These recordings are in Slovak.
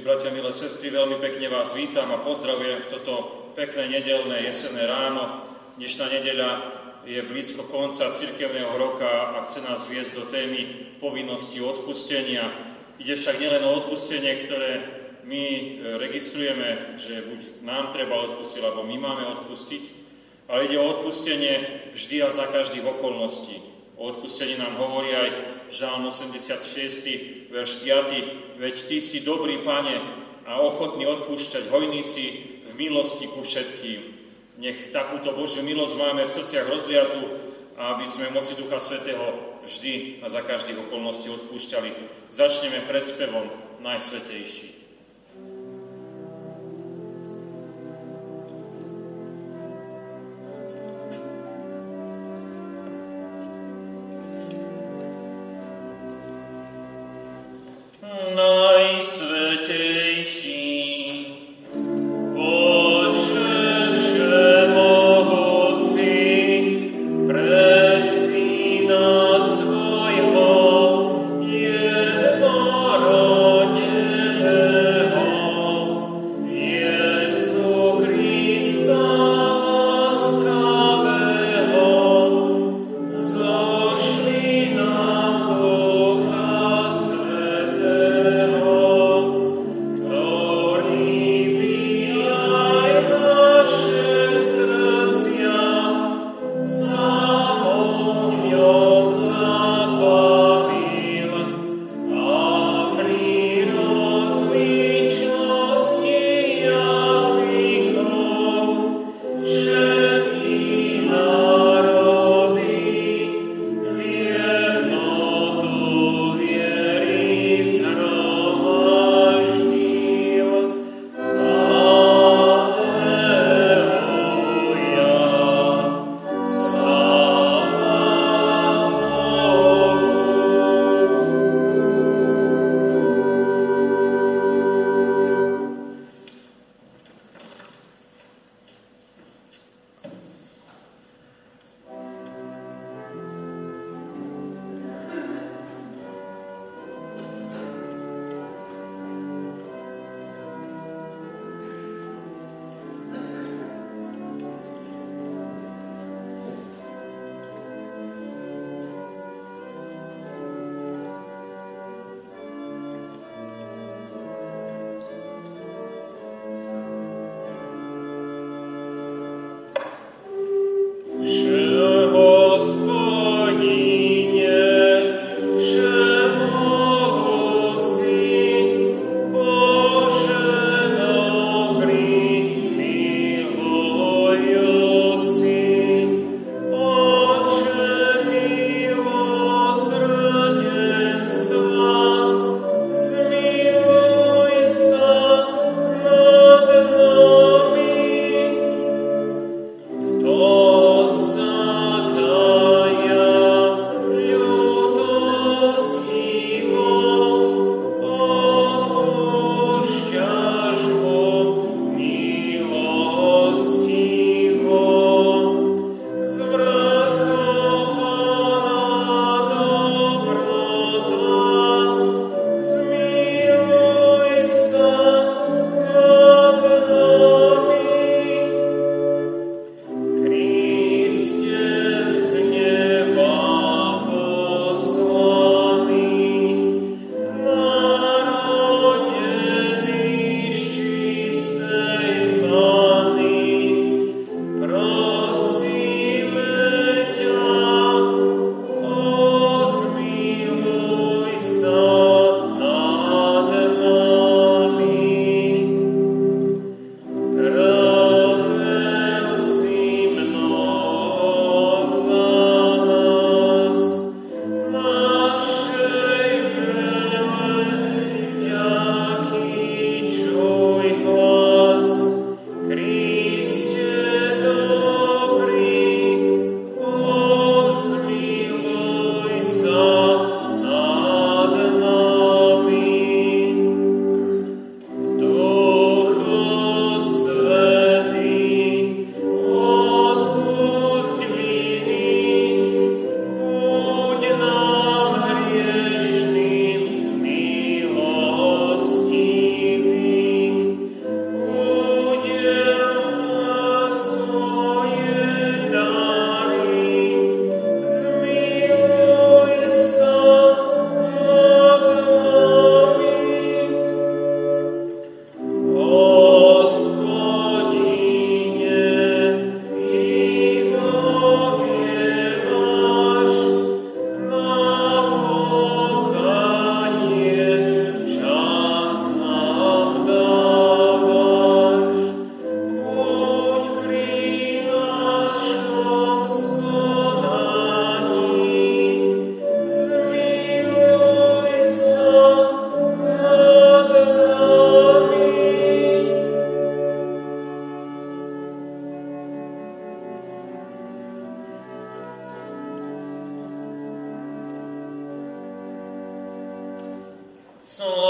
Milí bratia, milé sestry, veľmi pekne vás vítam a pozdravujem v toto pekné nedelné jesenné ráno. Dnešná nedeľa je blízko konca cirkevného roka a chce nás viesť do témy povinnosti odpustenia. Ide však nielen o odpustenie, ktoré my e, registrujeme, že buď nám treba odpustiť, alebo my máme odpustiť, ale ide o odpustenie vždy a za každých okolností. O odpustení nám hovorí aj Žálm 86, verš 5. Veď Ty si dobrý, Pane, a ochotný odpúšťať, hojný si v milosti ku všetkým. Nech takúto Božiu milosť máme v srdciach rozliatu, aby sme moci Ducha Svetého vždy a za každých okolností odpúšťali. Začneme pred spevom Najsvetejší. So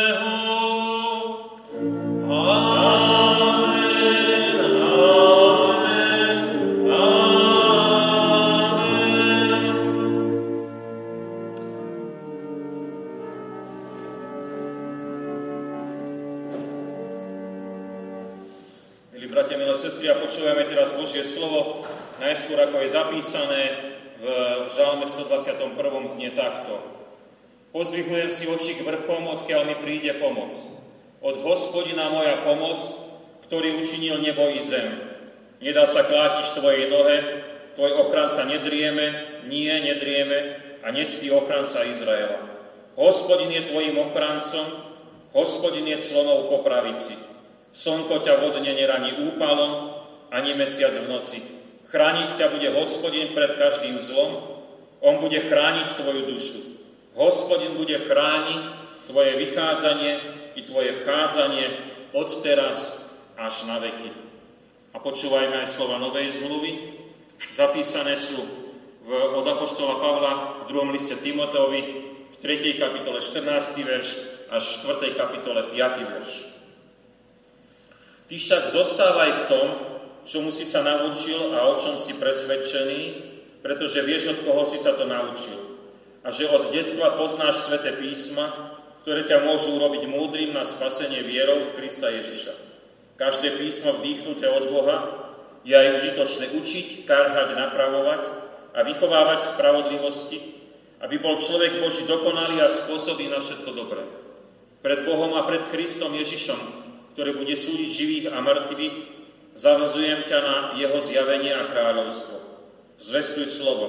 Božie slovo, najskôr ako je zapísané v Žalme 121. znie takto. Pozdvihujem si oči k vrchom, odkiaľ mi príde pomoc. Od hospodina moja pomoc, ktorý učinil nebo i zem. Nedá sa klátiť tvojej nohe, tvoj ochranca nedrieme, nie, nedrieme a nespí ochranca Izraela. Hospodin je tvojim ochrancom, hospodin je clonou po pravici. Slnko ťa vodne neraní úpalom, ani mesiac v noci. Chrániť ťa bude hospodin pred každým zlom, on bude chrániť tvoju dušu. Hospodin bude chrániť tvoje vychádzanie i tvoje vchádzanie od teraz až na veky. A počúvajme aj slova Novej zmluvy. Zapísané sú v, od Apoštola Pavla v druhom liste Timoteovi v 3. kapitole 14. verš až 4. kapitole 5. verš. Ty však zostávaj v tom, čomu si sa naučil a o čom si presvedčený, pretože vieš, od koho si sa to naučil. A že od detstva poznáš sveté písma, ktoré ťa môžu urobiť múdrym na spasenie vierou v Krista Ježiša. Každé písmo vdýchnuté od Boha je aj užitočné učiť, karhať, napravovať a vychovávať spravodlivosti, aby bol človek Boží dokonalý a spôsobí na všetko dobré. Pred Bohom a pred Kristom Ježišom, ktorý bude súdiť živých a mŕtvych, Zavazujem ťa na jeho zjavenie a kráľovstvo. Zvestuj slovo.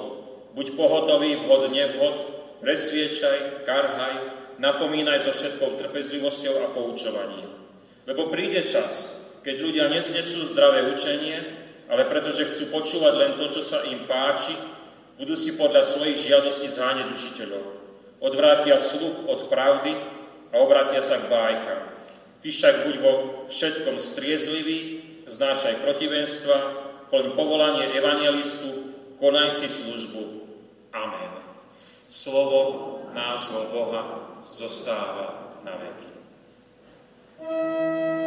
Buď pohotový vhod, presviečaj, karhaj, napomínaj so všetkou trpezlivosťou a poučovaním. Lebo príde čas, keď ľudia neznesú zdravé učenie, ale pretože chcú počúvať len to, čo sa im páči, budú si podľa svojich žiadostí zháňať učiteľov. Odvrátia sluch od pravdy a obrátia sa k bájkam. Ty však buď vo všetkom striezlivý, znášaj protivenstva, plň povolanie evangelistu, konaj si službu. Amen. Slovo nášho Boha zostáva na veky. thank you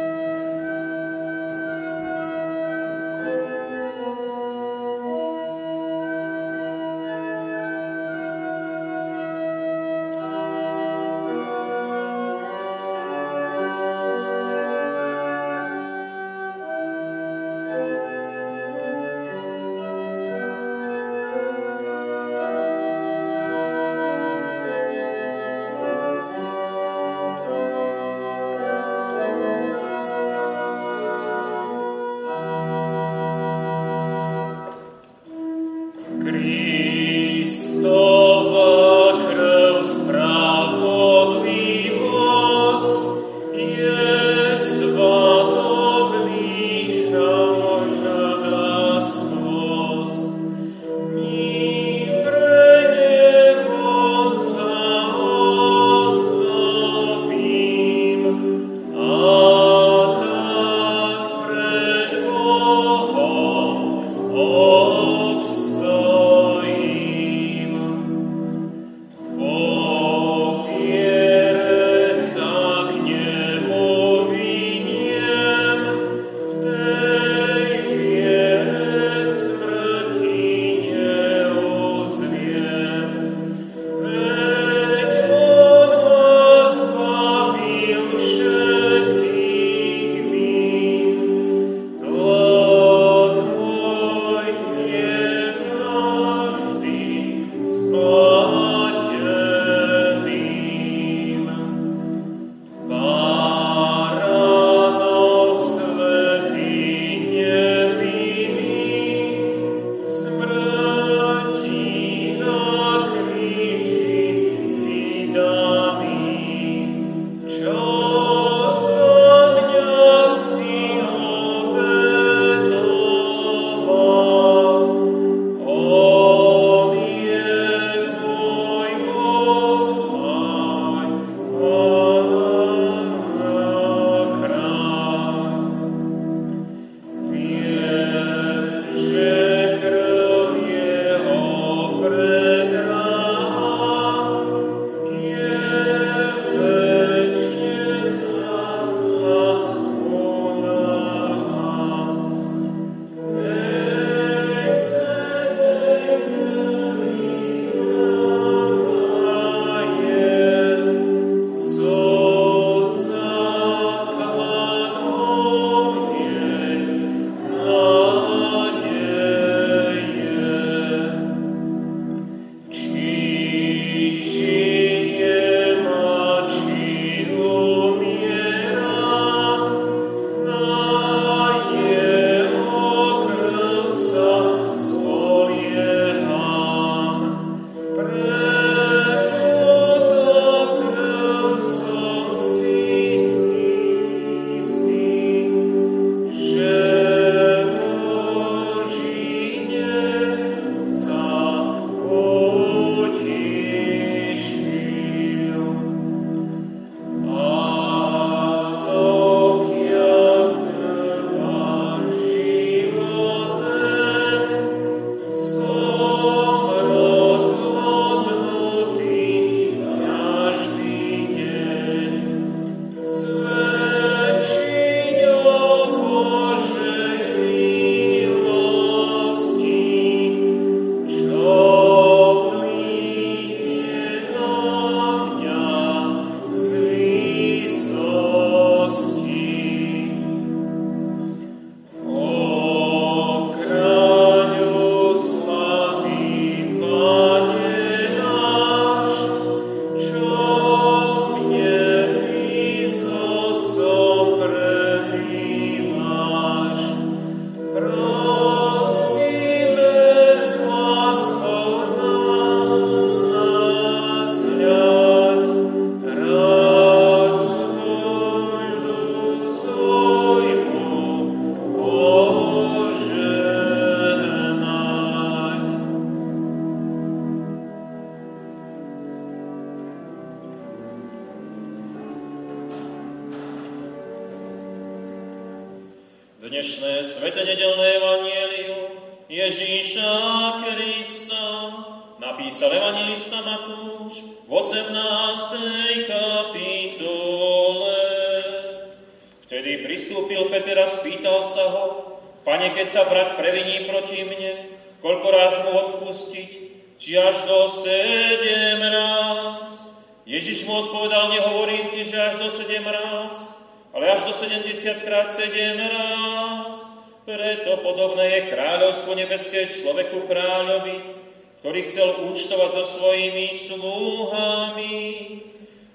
Preto podobné je kráľovstvo nebeské človeku kráľovi, ktorý chcel účtovať so svojimi sluhami.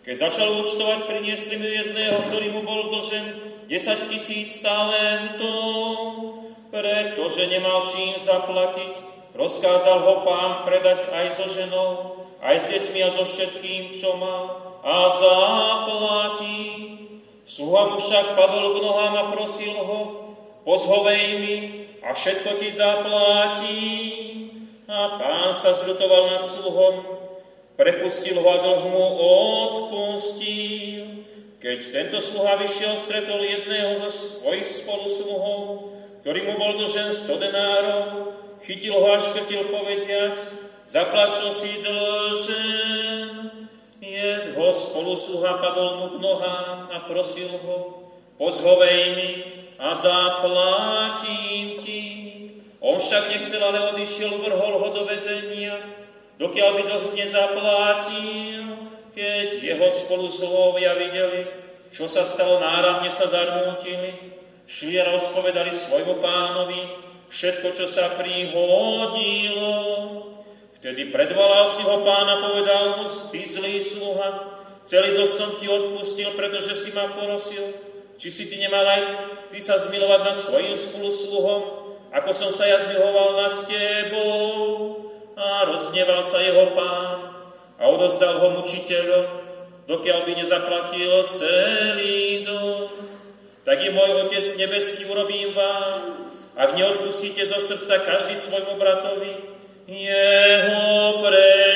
Keď začal účtovať, priniesli mu jedného, ktorý mu bol dlžen 10 tisíc talentov, pretože nemal čím zaplatiť. Rozkázal ho pán predať aj so ženou, aj s deťmi a so všetkým, čo má, a zaplatí. Sluha mu však padol k nohám a prosil ho, pozhovej mi a všetko ti zaplatím. A pán sa zľutoval nad sluhom, prepustil ho a dlh mu odpustil. Keď tento sluha vyšiel, stretol jedného zo svojich spolusluhov, ktorý mu bol dlžen 100 denárov, chytil ho a škrtil povediac, zaplačil si dlžen. Jeho spolusluha padol mu k nohám a prosil ho, pozhovej mi a zaplatím ti. On však nechcel, ale odišiel, vrhol ho do vezenia, dokiaľ by dlh nezaplatil. Keď jeho spoluzlovia videli, čo sa stalo, náradne sa zarmútili, šli a rozpovedali svojmu pánovi všetko, čo sa prihodilo. Vtedy predvolal si ho pán a povedal mu, ty zlý sluha, celý dlh som ti odpustil, pretože si ma porosil. Či si ty nemal aj ty sa zmilovať na svojim spolusluhom, ako som sa ja zmiloval nad tebou. A rozneval sa jeho pán a odozdal ho mučiteľom, dokiaľ by nezaplatil celý dlh. Tak je môj Otec nebeský urobím vám, ak neodpustíte zo srdca každý svojmu bratovi jeho previnie.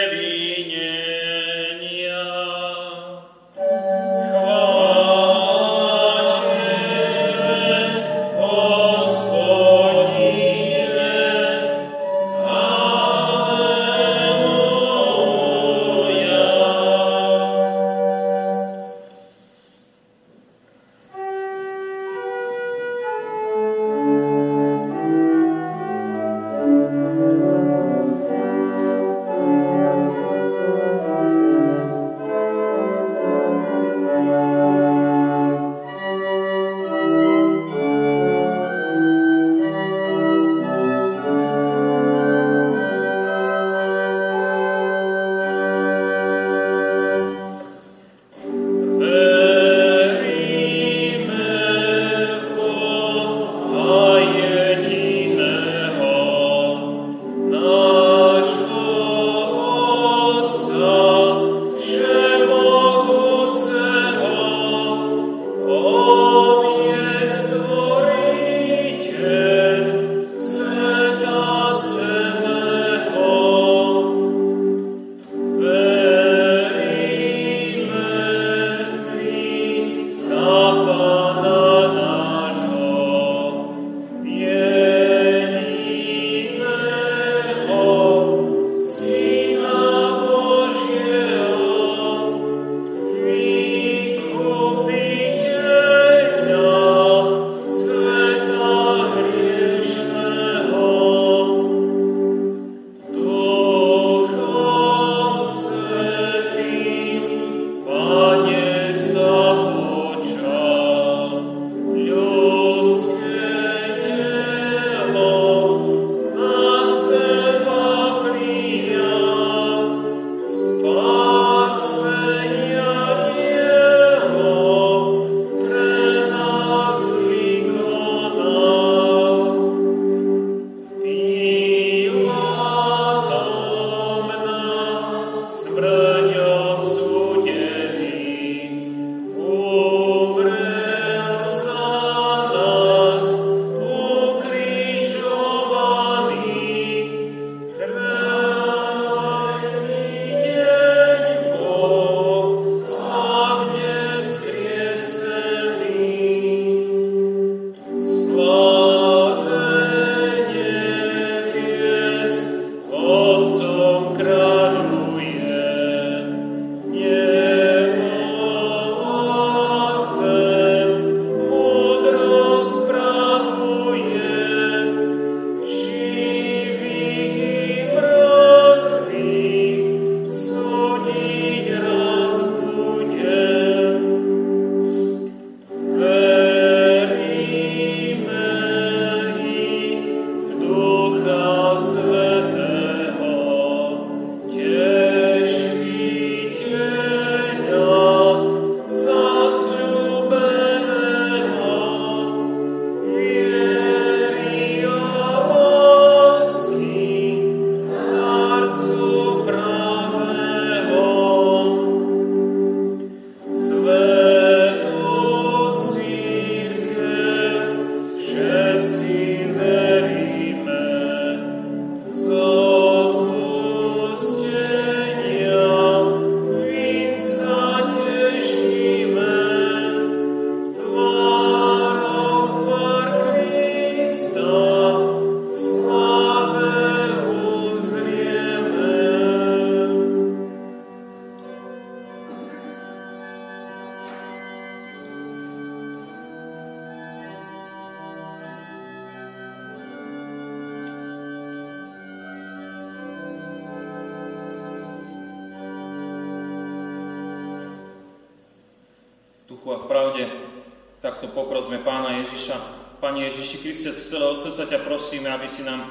Srdca ťa prosíme, aby si nám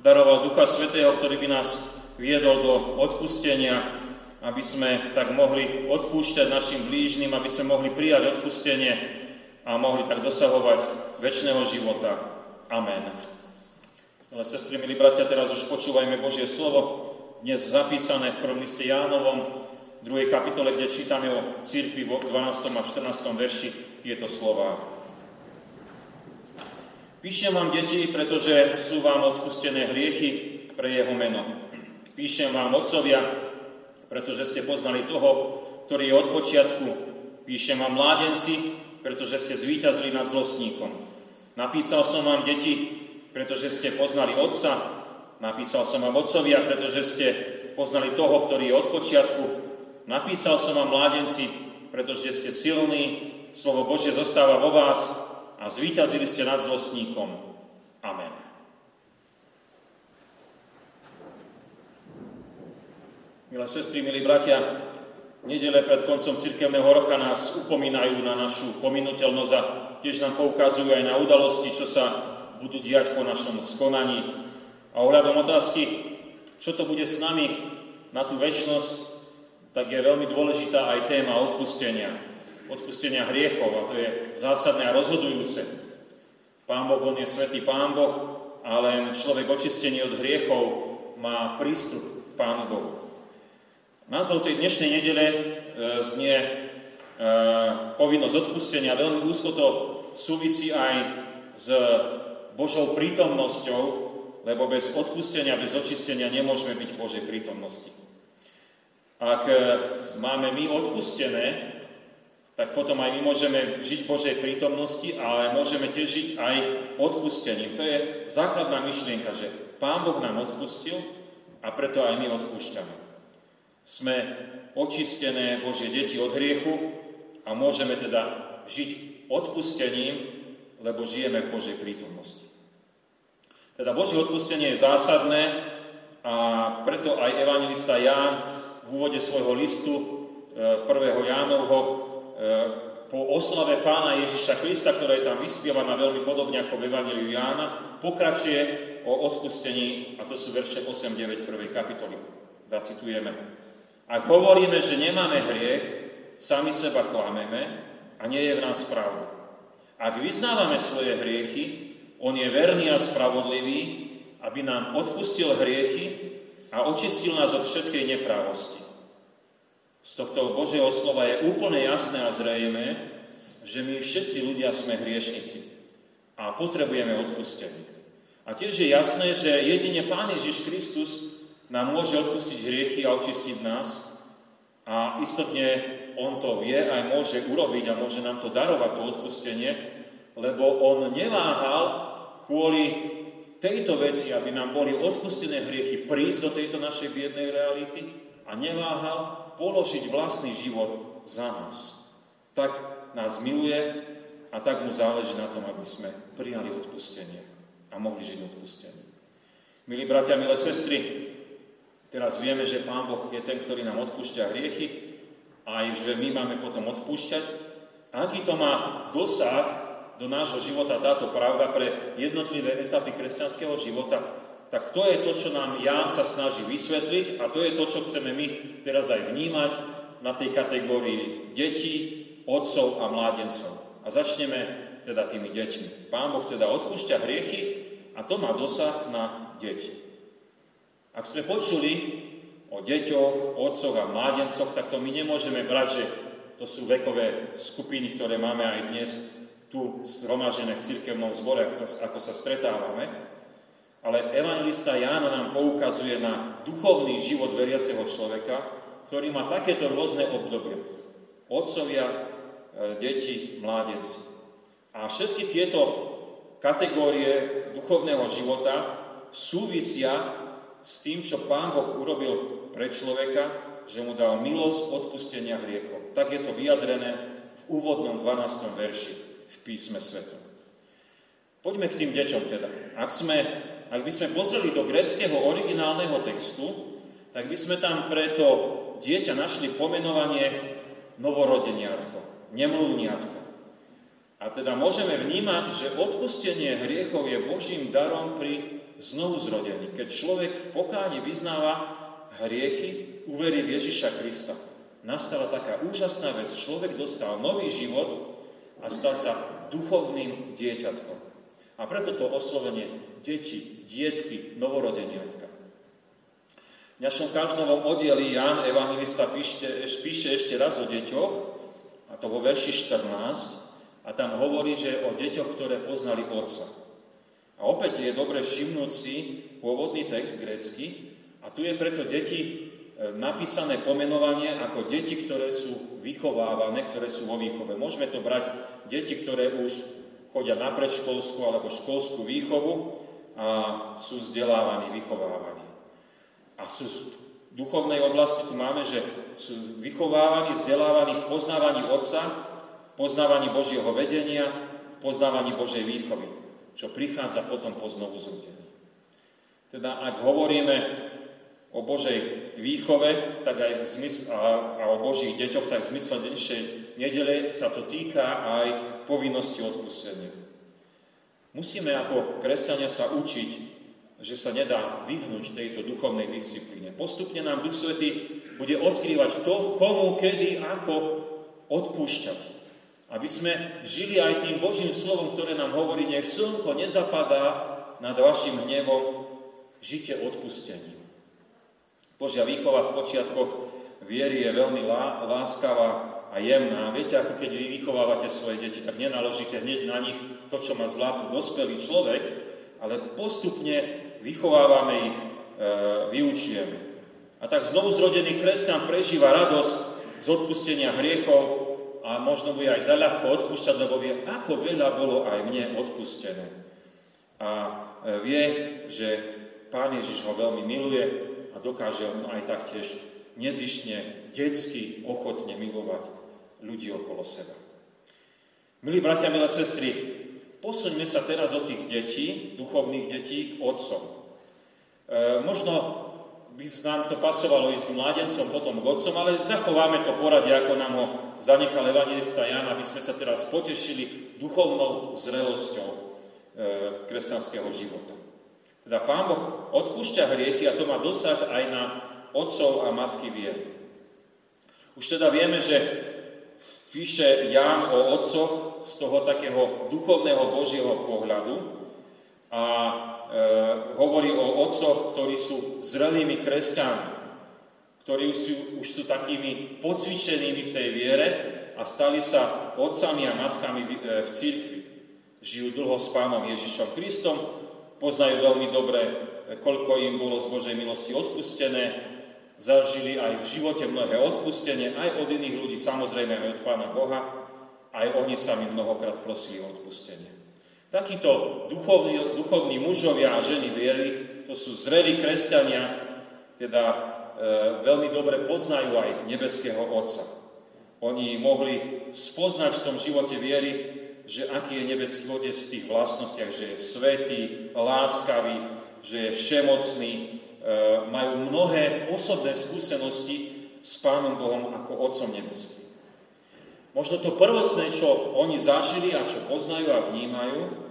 daroval Ducha Svetého, ktorý by nás viedol do odpustenia, aby sme tak mohli odpúšťať našim blížnym, aby sme mohli prijať odpustenie a mohli tak dosahovať väčšného života. Amen. Ale sestry, milí bratia, teraz už počúvajme Božie slovo, dnes zapísané v prvom liste Jánovom, 2. kapitole, kde čítame o církvi v 12. a 14. verši tieto slova. Píšem vám, deti, pretože sú vám odpustené hriechy pre jeho meno. Píšem vám, otcovia, pretože ste poznali toho, ktorý je od počiatku. Píšem vám, mládenci, pretože ste zvíťazili nad zlostníkom. Napísal som vám, deti, pretože ste poznali otca. Napísal som vám, otcovia, pretože ste poznali toho, ktorý je od počiatku. Napísal som vám, mládenci, pretože ste silní, slovo Božie zostáva vo vás a zvíťazili ste nad zlostníkom. Amen. Milé sestry, milí bratia, nedele pred koncom cirkevného roka nás upomínajú na našu pominuteľnosť a tiež nám poukazujú aj na udalosti, čo sa budú diať po našom skonaní. A ohľadom otázky, čo to bude s nami na tú väčšnosť, tak je veľmi dôležitá aj téma odpustenia. Odpustenia hriechov a to je zásadné a rozhodujúce. Pán Boh, On je svetý Pán Boh a len človek očistený od hriechov má prístup k Pánu Bohu. Názov tej dnešnej nedele e, znie e, povinnosť odpustenia. Veľmi úzko to súvisí aj s Božou prítomnosťou, lebo bez odpustenia, bez očistenia nemôžeme byť v Božej prítomnosti. Ak e, máme my odpustené, tak potom aj my môžeme žiť v Božej prítomnosti, ale môžeme tiež žiť aj odpustením. To je základná myšlienka, že Pán Boh nám odpustil a preto aj my odpúšťame. Sme očistené Božie deti od hriechu a môžeme teda žiť odpustením, lebo žijeme v Božej prítomnosti. Teda Božie odpustenie je zásadné a preto aj evangelista Ján v úvode svojho listu 1. E, Jánovho po oslave pána Ježiša Krista, ktorá je tam vyspievaná veľmi podobne ako v Evangeliu Jána, pokračuje o odpustení, a to sú verše 8-9 prvej kapitoly. Zacitujeme. Ak hovoríme, že nemáme hriech, sami seba klameme a nie je v nás pravda. Ak vyznávame svoje hriechy, on je verný a spravodlivý, aby nám odpustil hriechy a očistil nás od všetkej neprávosti. Z tohto Božieho slova je úplne jasné a zrejme, že my všetci ľudia sme hriešnici a potrebujeme odpustenie. A tiež je jasné, že jedine Pán Ježiš Kristus nám môže odpustiť hriechy a očistiť nás. A istotne On to vie aj môže urobiť a môže nám to darovať, to odpustenie, lebo On neváhal kvôli tejto veci, aby nám boli odpustené hriechy, prísť do tejto našej biednej reality a neváhal položiť vlastný život za nás. Tak nás miluje a tak mu záleží na tom, aby sme prijali odpustenie a mohli žiť odpustenie. Milí bratia, milé sestry, teraz vieme, že Pán Boh je ten, ktorý nám odpúšťa hriechy a aj, že my máme potom odpúšťať. A aký to má dosah do nášho života táto pravda pre jednotlivé etapy kresťanského života, tak to je to, čo nám Ján sa snaží vysvetliť a to je to, čo chceme my teraz aj vnímať na tej kategórii detí, otcov a mládencov. A začneme teda tými deťmi. Pán Boh teda odpúšťa hriechy a to má dosah na deti. Ak sme počuli o deťoch, otcoch a mládencoch, tak to my nemôžeme brať, že to sú vekové skupiny, ktoré máme aj dnes tu zhromažené v cirkevnom zbore, ako sa stretávame, ale evangelista Jána nám poukazuje na duchovný život veriaceho človeka, ktorý má takéto rôzne obdobie. Otcovia, e, deti, mládenci. A všetky tieto kategórie duchovného života súvisia s tým, čo Pán Boh urobil pre človeka, že mu dal milosť odpustenia hriechov. Tak je to vyjadrené v úvodnom 12. verši v písme svetom. Poďme k tým deťom teda. Ak, sme, ak by sme pozreli do greckého originálneho textu, tak by sme tam pre to dieťa našli pomenovanie novorodeniatko. nemluvniatko. A teda môžeme vnímať, že odpustenie hriechov je Božím darom pri znovu zrodení. Keď človek v pokáni vyznáva hriechy, uverí v Ježiša Krista. Nastala taká úžasná vec. Človek dostal nový život a stal sa duchovným dieťatkom. A preto to oslovenie deti, dietky, novorodeniatka. V našom každovom oddieli Ján Evangelista píšte, píše ešte raz o deťoch, a to vo verši 14, a tam hovorí, že o deťoch, ktoré poznali Otca. A opäť je dobre všimnúť si pôvodný text grécky, a tu je preto deti e, napísané pomenovanie ako deti, ktoré sú vychovávané, ktoré sú vo výchove. Môžeme to brať deti, ktoré už chodia na predškolskú alebo školskú výchovu a sú vzdelávaní, vychovávaní. A sú v duchovnej oblasti, tu máme, že sú vychovávaní, vzdelávaní v poznávaní Otca, poznávaní Božieho vedenia, v poznávaní Božej výchovy, čo prichádza potom po znovu zrudení. Teda ak hovoríme o Božej výchove tak aj v zmysle, a, a o Božích deťoch, tak v zmysle dnešnej nedele sa to týka aj povinnosti odpustenia. Musíme ako kresťania sa učiť že sa nedá vyhnúť tejto duchovnej disciplíne. Postupne nám Duch Svetý bude odkrývať to, komu, kedy, ako odpúšťať. Aby sme žili aj tým Božím slovom, ktoré nám hovorí, nech slnko nezapadá nad vašim hnevom, žite odpustením. Božia výchova v počiatkoch viery je veľmi láskavá a jemná. Viete, ako keď vy vychovávate svoje deti, tak nenaložíte hneď na nich to, čo má zvládnuť dospelý človek, ale postupne vychovávame ich, e, vyučujeme. A tak znovu zrodený kresťan prežíva radosť z odpustenia hriechov a možno bude aj zaľahko odpúšťať, lebo vie, ako veľa bolo aj mne odpustené. A e, vie, že Pán Ježiš ho veľmi miluje a dokáže on aj taktiež nezišne, detsky, ochotne milovať ľudí okolo seba. Milí bratia, milé sestry, posuňme sa teraz od tých detí, duchovných detí, k otcom. E, možno by nám to pasovalo ísť k mládencom, potom k otcom, ale zachováme to poradie, ako nám ho zanechal evangelista Jan, aby sme sa teraz potešili duchovnou zrelosťou e, kresťanského života. Teda Pán Boh odpúšťa hriechy a to má dosah aj na otcov a matky viery. Už teda vieme, že píše Ján o otcoch z toho takého duchovného Božieho pohľadu a e, hovorí o otcoch, ktorí sú zrelými kresťanmi, ktorí sú, už sú takými pocvičenými v tej viere a stali sa otcami a matkami v, e, v církvi. Žijú dlho s pánom Ježišom Kristom, poznajú veľmi dobre, e, koľko im bolo z Božej milosti odpustené, zažili aj v živote mnohé odpustenie, aj od iných ľudí, samozrejme aj od Pána Boha, aj oni sami mnohokrát prosili o odpustenie. Takíto duchovní, duchovní mužovia a ženy viery, to sú zrelí kresťania, teda e, veľmi dobre poznajú aj nebeského Otca. Oni mohli spoznať v tom živote viery, že aký je nebeský Otec v tých vlastnostiach, že je svetý, láskavý, že je všemocný, majú mnohé osobné skúsenosti s Pánom Bohom ako Otcom nebeským. Možno to prvotné, čo oni zažili a čo poznajú a vnímajú,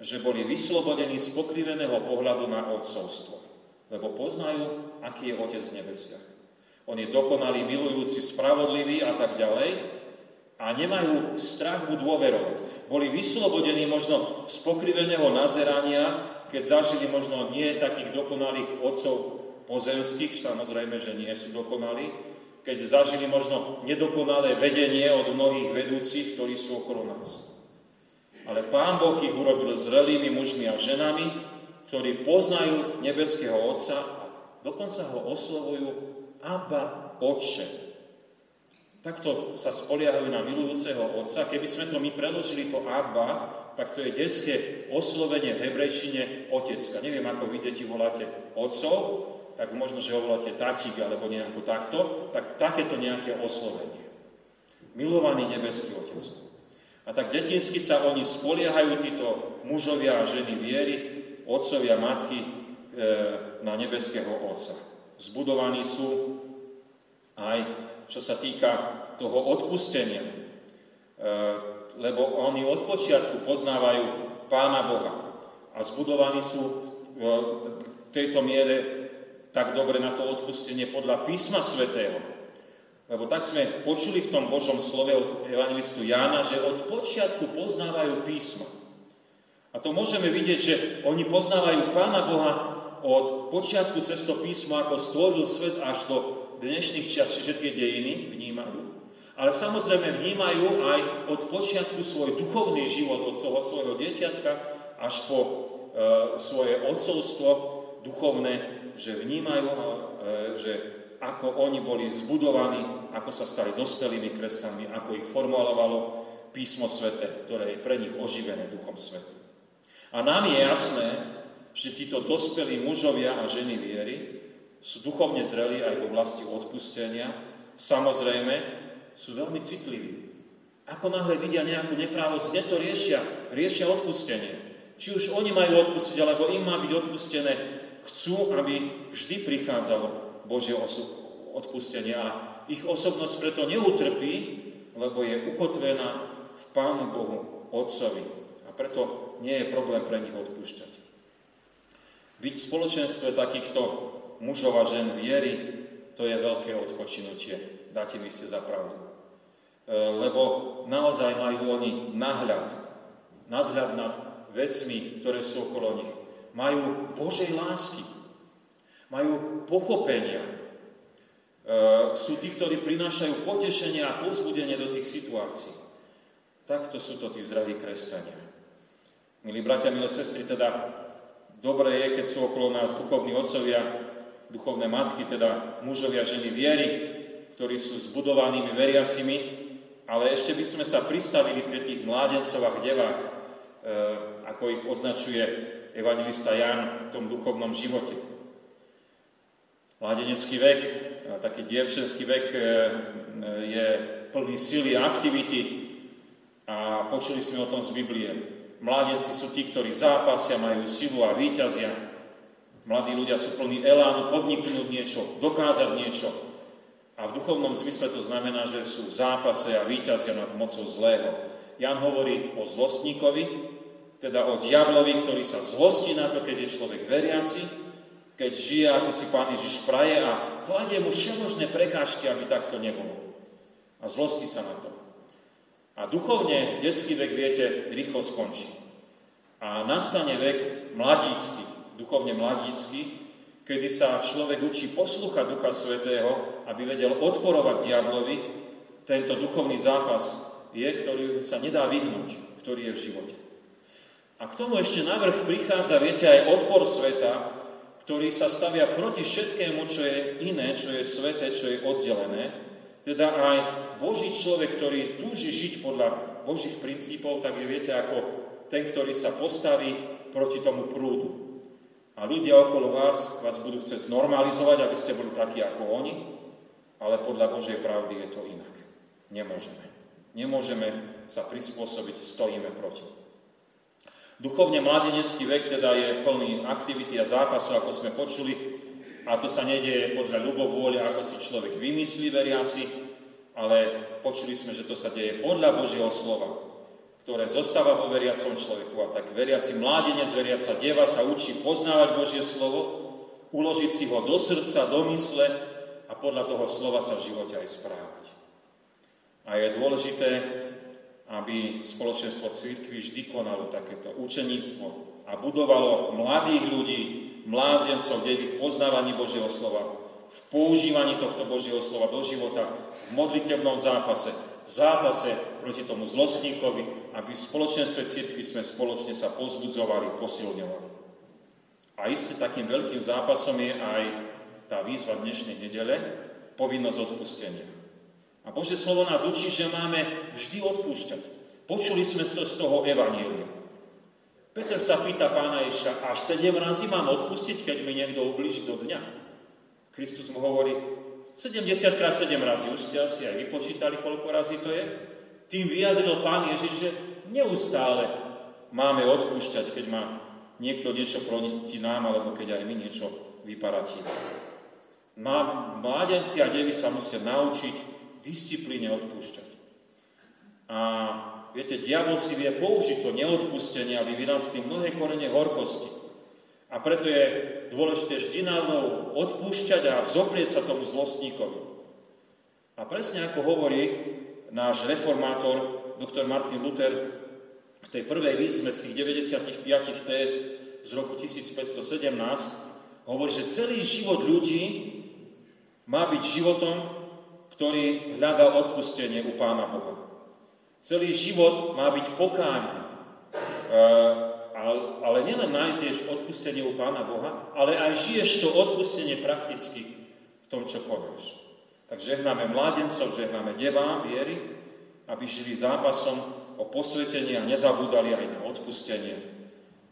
že boli vyslobodení z pokriveného pohľadu na otcovstvo. Lebo poznajú, aký je Otec v nebesiach. On je dokonalý, milujúci, spravodlivý a tak ďalej a nemajú strach mu dôverovať. Boli vyslobodení možno z pokriveného nazerania keď zažili možno nie takých dokonalých otcov pozemských, samozrejme, že nie sú dokonalí, keď zažili možno nedokonalé vedenie od mnohých vedúcich, ktorí sú okolo nás. Ale Pán Boh ich urobil zrelými mužmi a ženami, ktorí poznajú nebeského Otca a dokonca ho oslovujú Abba Otče. Takto sa spoliehajú na milujúceho Otca. Keby sme to my preložili, to Abba, tak to je detské oslovenie v hebrejčine otecka. Neviem, ako vy deti voláte otcov, tak možno, že ho voláte tatík alebo nejako takto, tak takéto nejaké oslovenie. Milovaný nebeský otec. A tak detinsky sa oni spoliehajú, títo mužovia a ženy viery, otcovia matky e, na nebeského otca. Zbudovaní sú aj, čo sa týka toho odpustenia, lebo oni od počiatku poznávajú Pána Boha a zbudovaní sú v tejto miere tak dobre na to odpustenie podľa písma svätého. Lebo tak sme počuli v tom Božom slove od evangelistu Jána, že od počiatku poznávajú písma. A to môžeme vidieť, že oni poznávajú Pána Boha od počiatku cez to písmo, ako stvoril svet až do dnešných časí, že tie dejiny vnímajú. Ale samozrejme vnímajú aj od počiatku svoj duchovný život, od toho svojho dieťatka až po e, svoje odcovstvo duchovné, že vnímajú, e, že ako oni boli zbudovaní, ako sa stali dospelými kresťanmi, ako ich formulovalo písmo svete, ktoré je pre nich oživené Duchom Svetu. A nám je jasné, že títo dospelí mužovia a ženy viery sú duchovne zreli aj v oblasti odpustenia. Samozrejme, sú veľmi citliví. Ako náhle vidia nejakú neprávosť, kde to riešia? Riešia odpustenie. Či už oni majú odpustiť, alebo im má byť odpustené, chcú, aby vždy prichádzalo Božie odpustenie. A ich osobnosť preto neutrpí, lebo je ukotvená v Pánu Bohu, Otcovi. A preto nie je problém pre nich odpúšťať. Byť v spoločenstve takýchto mužov a žen viery, to je veľké odpočinutie. Dáte mi ste za pravdu. E, lebo naozaj majú oni nahľad, nadhľad nad vecmi, ktoré sú okolo nich. Majú Božej lásky, majú pochopenia. E, sú tí, ktorí prinášajú potešenie a pozbudenie do tých situácií. Takto sú to tí zdraví kresťania. Milí bratia, milé sestry, teda dobre je, keď sú okolo nás duchovní otcovia, duchovné matky, teda mužovia, ženy viery, ktorí sú zbudovanými veriacimi, ale ešte by sme sa pristavili pri tých mládencov a devách, e, ako ich označuje evangelista Jan v tom duchovnom živote. Mládenecký vek, taký dievčenský vek e, je plný sily a aktivity a počuli sme o tom z Biblie. Mládenci sú tí, ktorí zápasia, majú silu a víťazia. Mladí ľudia sú plní elánu podniknúť niečo, dokázať niečo, a v duchovnom zmysle to znamená, že sú v zápase a víťazia nad mocou zlého. Jan hovorí o zlostníkovi, teda o diablovi, ktorý sa zlostí na to, keď je človek veriaci, keď žije, ako si Pán Ježiš praje a kladie mu všemožné prekážky, aby takto nebolo. A zlostí sa na to. A duchovne detský vek, viete, rýchlo skončí. A nastane vek mladícky, duchovne mladícky, kedy sa človek učí poslúchať Ducha Svetého, aby vedel odporovať diablovi, tento duchovný zápas je, ktorý sa nedá vyhnúť, ktorý je v živote. A k tomu ešte navrh prichádza, viete, aj odpor sveta, ktorý sa stavia proti všetkému, čo je iné, čo je sveté, čo je oddelené. Teda aj Boží človek, ktorý túži žiť podľa Božích princípov, tak je, viete, ako ten, ktorý sa postaví proti tomu prúdu. A ľudia okolo vás vás budú chcieť znormalizovať, aby ste boli takí ako oni, ale podľa Božej pravdy je to inak. Nemôžeme. Nemôžeme sa prispôsobiť, stojíme proti. Duchovne mladenecký vek teda je plný aktivity a zápasov, ako sme počuli, a to sa nedieje podľa ľubovôle, ako si človek vymyslí veriaci, ale počuli sme, že to sa deje podľa Božieho slova ktoré zostáva vo veriacom človeku. A tak veriaci mládenec, veriaca deva sa učí poznávať Božie slovo, uložiť si ho do srdca, do mysle a podľa toho slova sa v živote aj správať. A je dôležité, aby spoločenstvo církvy vždy konalo takéto učeníctvo a budovalo mladých ľudí, mládencov, kde v poznávaní Božieho slova, v používaní tohto Božieho slova do života, v modlitebnom zápase, zápase proti tomu zlostníkovi, aby v spoločenstve cirkvi sme spoločne sa pozbudzovali, posilňovali. A isté takým veľkým zápasom je aj tá výzva dnešnej nedele, povinnosť odpustenia. A Bože slovo nás učí, že máme vždy odpúšťať. Počuli sme to z toho Evanielia. Peter sa pýta pána Ježa, až sedem razy mám odpustiť, keď mi niekto ublíži do dňa? Kristus mu hovorí, 70 krát 7 razy, už ste asi aj vypočítali, koľko razy to je. Tým vyjadril pán Ježiš, že neustále máme odpúšťať, keď má niekto niečo proti nám, alebo keď aj my niečo vyparatíme. Mládenci a devy sa musia naučiť disciplíne odpúšťať. A viete, diabol si vie použiť to neodpustenie, aby vyrastli mnohé korene horkosti. A preto je dôležité vždy na odpúšťať a zoprieť sa tomu zlostníkovi. A presne ako hovorí náš reformátor, doktor Martin Luther, v tej prvej výzme z tých 95 test z roku 1517, hovorí, že celý život ľudí má byť životom, ktorý hľadá odpustenie u Pána Boha. Celý život má byť pokáním. E, ale nielen nájdeš odpustenie u Pána Boha, ale aj žiješ to odpustenie prakticky v tom, čo konáš. Tak žehnáme mládencov, žehnáme devám viery, aby žili zápasom o posvetenie a nezabúdali aj na odpustenie.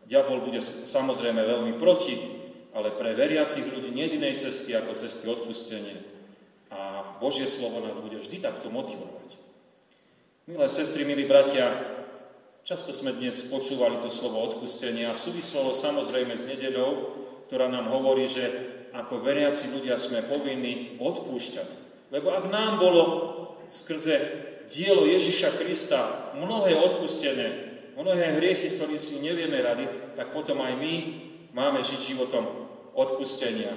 Diabol bude samozrejme veľmi proti, ale pre veriacich ľudí nie jedinej cesty ako cesty odpustenie. A Božie slovo nás bude vždy takto motivovať. Milé sestry, milí bratia, Často sme dnes počúvali to slovo odpustenie a súvislo samozrejme s nedeľou, ktorá nám hovorí, že ako veriaci ľudia sme povinní odpúšťať. Lebo ak nám bolo skrze dielo Ježiša Krista mnohé odpustené, mnohé hriechy, s ktorými si nevieme rady, tak potom aj my máme žiť životom odpustenia.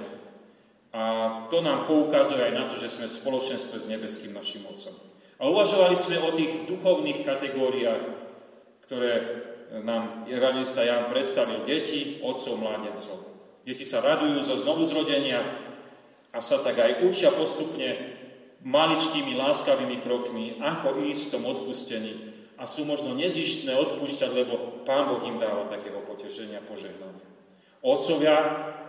A to nám poukazuje aj na to, že sme v spoločenstve s nebeským našim Otcom. A uvažovali sme o tých duchovných kategóriách, ktoré nám evangelista Jan predstavil deti, otcov, mládencov. Deti sa radujú zo znovuzrodenia a sa tak aj učia postupne maličkými, láskavými krokmi, ako ísť v tom odpustení. A sú možno nezištné odpúšťať, lebo Pán Boh im dáva takého potešenia, požehnania. Otcovia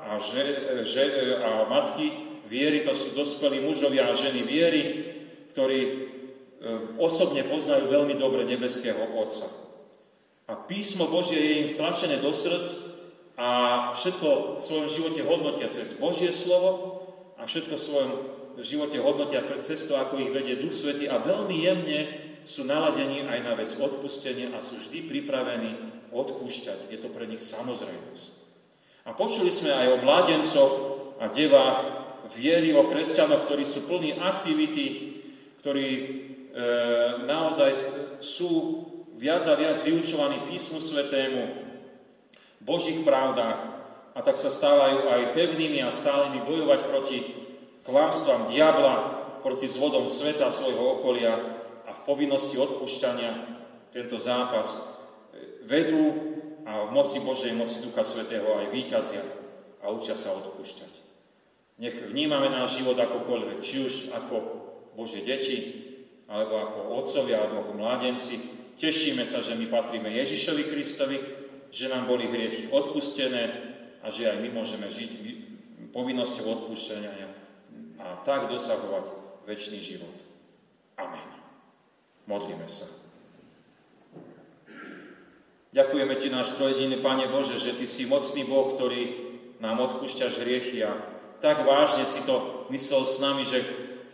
a, že, že, a matky viery, to sú dospelí mužovia a ženy viery, ktorí e, osobne poznajú veľmi dobre nebeského Otca. A písmo Božie je im vtlačené do srdc a všetko v svojom živote hodnotia cez Božie slovo a všetko v svojom živote hodnotia cez to, ako ich vedie Duch Svety a veľmi jemne sú naladení aj na vec odpustenia a sú vždy pripravení odpúšťať. Je to pre nich samozrejmosť. A počuli sme aj o mladencoch a devách viery, o kresťanoch, ktorí sú plní aktivity, ktorí e, naozaj sú viac a viac vyučovaní písmu svetému, Božích pravdách a tak sa stávajú aj pevnými a stálymi bojovať proti klamstvám diabla, proti zvodom sveta svojho okolia a v povinnosti odpúšťania tento zápas vedú a v moci Božej, moci Ducha Svetého aj víťazia a učia sa odpúšťať. Nech vnímame náš život akokoľvek, či už ako Bože deti, alebo ako otcovia, alebo ako mládenci, Tešíme sa, že my patríme Ježišovi Kristovi, že nám boli hriechy odpustené a že aj my môžeme žiť povinnosťou odpúšťania a tak dosahovať väčší život. Amen. Modlíme sa. Ďakujeme Ti, náš trojediný Pane Bože, že Ty si mocný Boh, ktorý nám odpúšťaš hriechy a tak vážne si to myslel s nami, že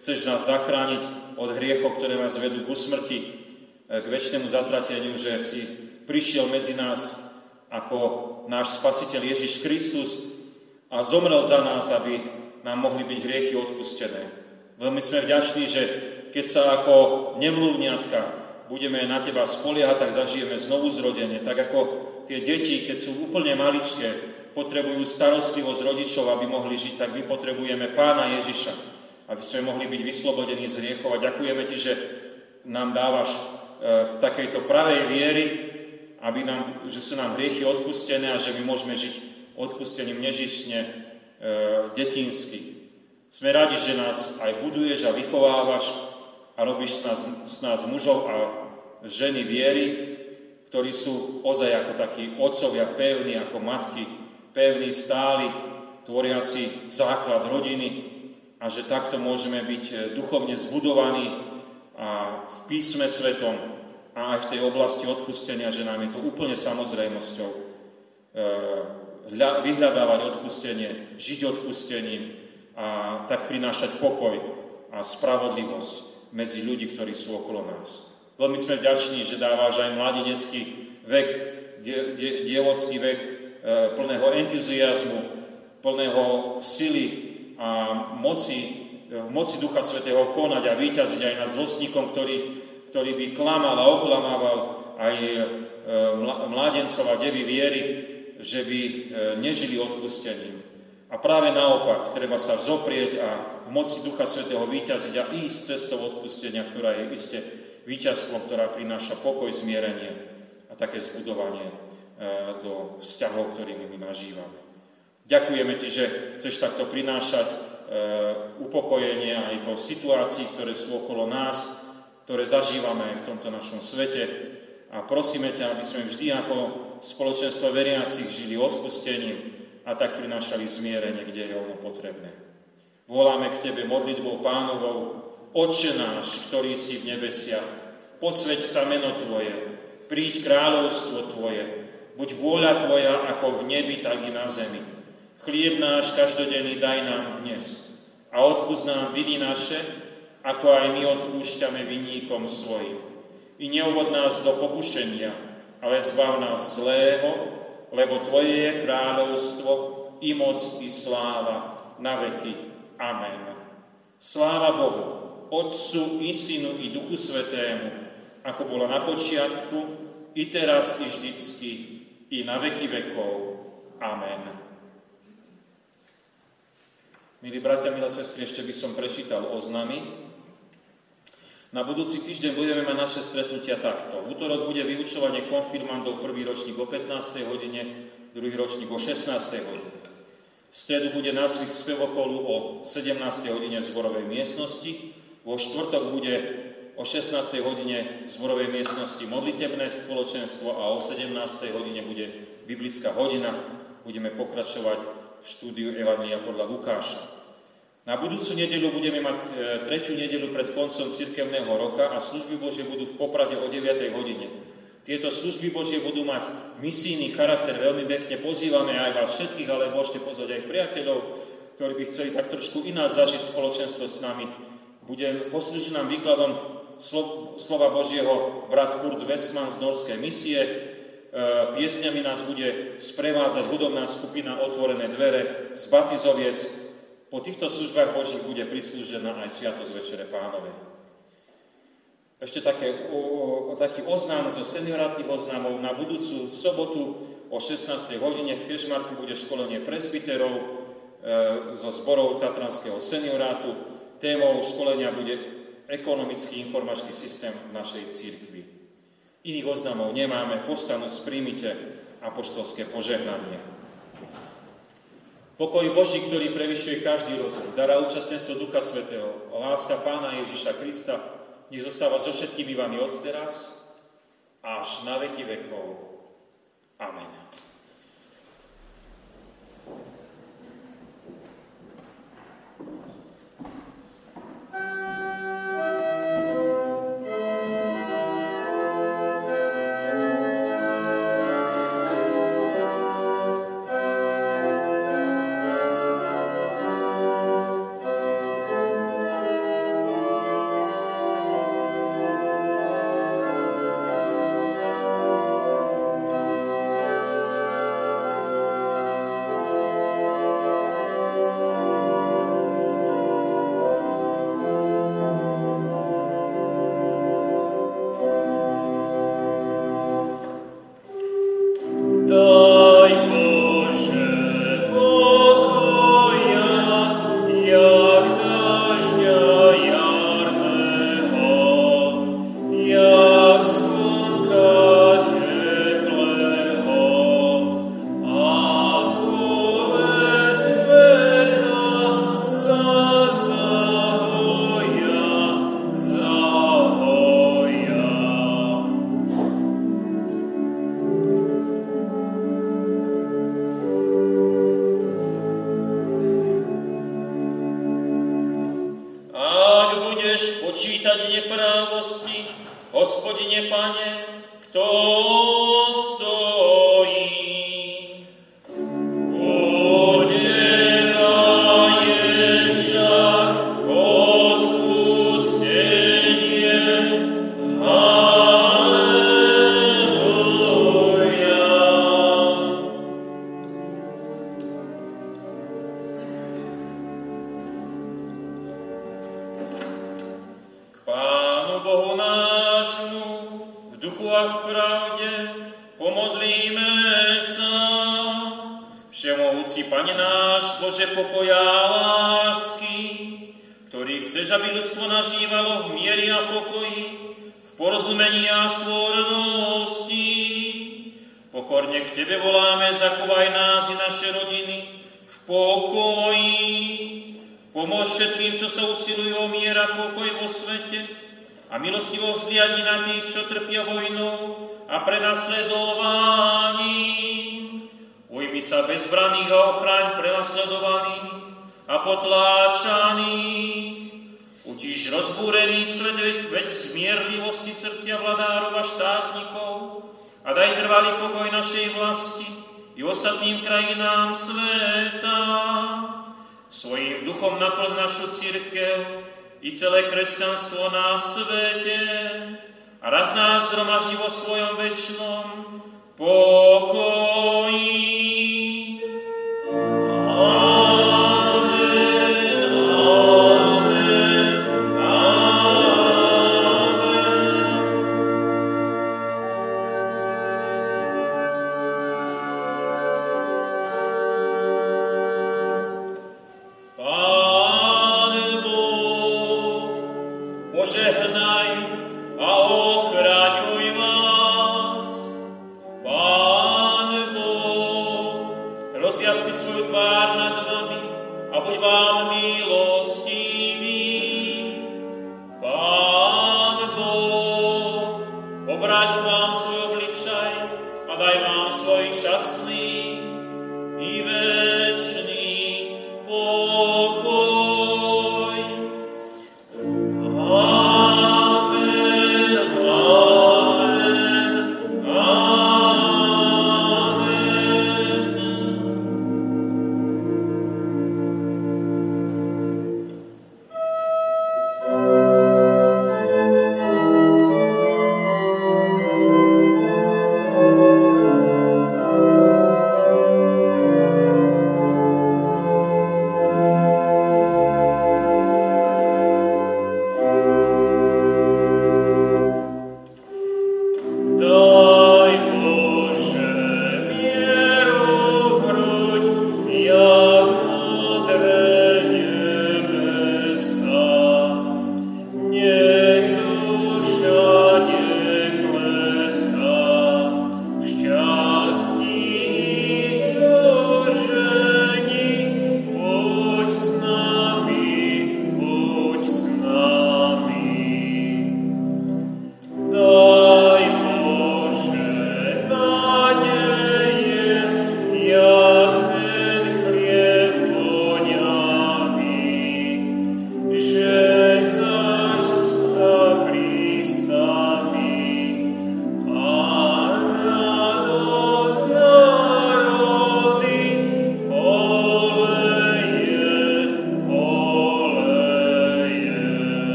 chceš nás zachrániť od hriechov, ktoré nás vedú k smrti, E, k väčšnému zatrateniu, že si prišiel medzi nás ako náš spasiteľ Ježiš Kristus a zomrel za nás, aby nám mohli byť hriechy odpustené. Veľmi sme vďační, že keď sa ako nemluvniatka budeme na teba spoliehať, tak zažijeme znovu zrodenie. Tak ako tie deti, keď sú úplne maličké, potrebujú starostlivosť rodičov, aby mohli žiť, tak my potrebujeme Pána Ježiša, aby sme mohli byť vyslobodení z hriechov. A ďakujeme Ti, že nám dávaš E, takejto pravej viery, aby nám, že sú nám hriechy odpustené a že my môžeme žiť odpustením nežišne detinsky. Sme radi, že nás aj buduješ a vychovávaš a robíš z nás, z nás mužov a ženy viery, ktorí sú ozaj ako takí otcovia pevní, ako matky, pevní, stáli, tvoriaci základ rodiny a že takto môžeme byť e, duchovne zbudovaní a v písme svetom a aj v tej oblasti odpustenia, že nám je to úplne samozrejmosťou e, vyhľadávať odpustenie, žiť odpustením a tak prinášať pokoj a spravodlivosť medzi ľudí, ktorí sú okolo nás. Veľmi sme vďační, že dávaš aj mladenecký vek, die, die, dievocký vek e, plného entuziasmu, plného sily a moci, v moci Ducha Svetého konať a vyťaziť aj nad zlostníkom, ktorý ktorý by klamal a oklamával aj e, mládencov a devy viery, že by e, nežili odpustením. A práve naopak, treba sa vzoprieť a v moci Ducha Svetého vyťaziť a ísť cestou odpustenia, ktorá je iste víťazstvom, ktorá prináša pokoj, zmierenie a také zbudovanie e, do vzťahov, ktorými my nažívame. Ďakujeme Ti, že chceš takto prinášať upokojenie aj do situácií, ktoré sú okolo nás, ktoré zažívame v tomto našom svete. A prosíme ťa, aby sme vždy ako spoločenstvo veriacich žili odpustením a tak prinášali zmierenie, kde je ono potrebné. Voláme k Tebe modlitbou pánovou, Oče náš, ktorý si v nebesiach, posveď sa meno Tvoje, príď kráľovstvo Tvoje, buď vôľa Tvoja ako v nebi, tak i na zemi. Chlieb náš každodenný daj nám dnes a odpúsť nám viny naše, ako aj my odpúšťame vinníkom svojim. I neuvod nás do pokušenia, ale zbav nás zlého, lebo Tvoje je kráľovstvo, i moc, i sláva, na veky. Amen. Sláva Bohu, Otcu, i Synu, i Duchu Svetému, ako bolo na počiatku, i teraz, i vždycky, i na veky vekov. Amen. Milí bratia, milé sestry, ešte by som prečítal oznamy. Na budúci týždeň budeme mať naše stretnutia takto. V útorok bude vyučovanie konfirmandov, prvý ročník o 15. hodine, druhý ročník o 16. hodine. V stredu bude násvik spevokolu o 17. hodine v zborovej miestnosti. Vo štvrtok bude o 16. hodine v zborovej miestnosti modlitebné spoločenstvo a o 17. hodine bude biblická hodina. Budeme pokračovať v štúdiu Evangelia podľa Lukáša. Na budúcu nedelu budeme mať e, tretiu nedelu pred koncom cirkevného roka a služby Božie budú v Poprade o 9. hodine. Tieto služby Božie budú mať misijný charakter, veľmi pekne pozývame aj vás všetkých, ale môžete pozvať aj priateľov, ktorí by chceli tak trošku ináč zažiť spoločenstvo s nami. Bude poslúžiť nám výkladom slo, slova Božieho brat Kurt Westman z Norskej misie. E, piesňami nás bude sprevádzať hudobná skupina Otvorené dvere z Batizoviec, po týchto službách Božích bude prislúžená aj Sviatosť Večere Pánovej. Ešte také, o, o, taký oznám zo seniorátnych oznámov. Na budúcu sobotu o 16. hodine v Kešmarku bude školenie presbyterov e, zo zborov Tatranského seniorátu. Témou školenia bude ekonomický informačný systém v našej církvi. Iných oznámov nemáme, postanu sprímite apoštolské požehnanie. Pokoj Boží, ktorý prevyšuje každý rozum, dará účastenstvo Ducha Svetého, láska Pána Ježiša Krista, nech zostáva so všetkými vami od teraz až na veky vekov. Amen.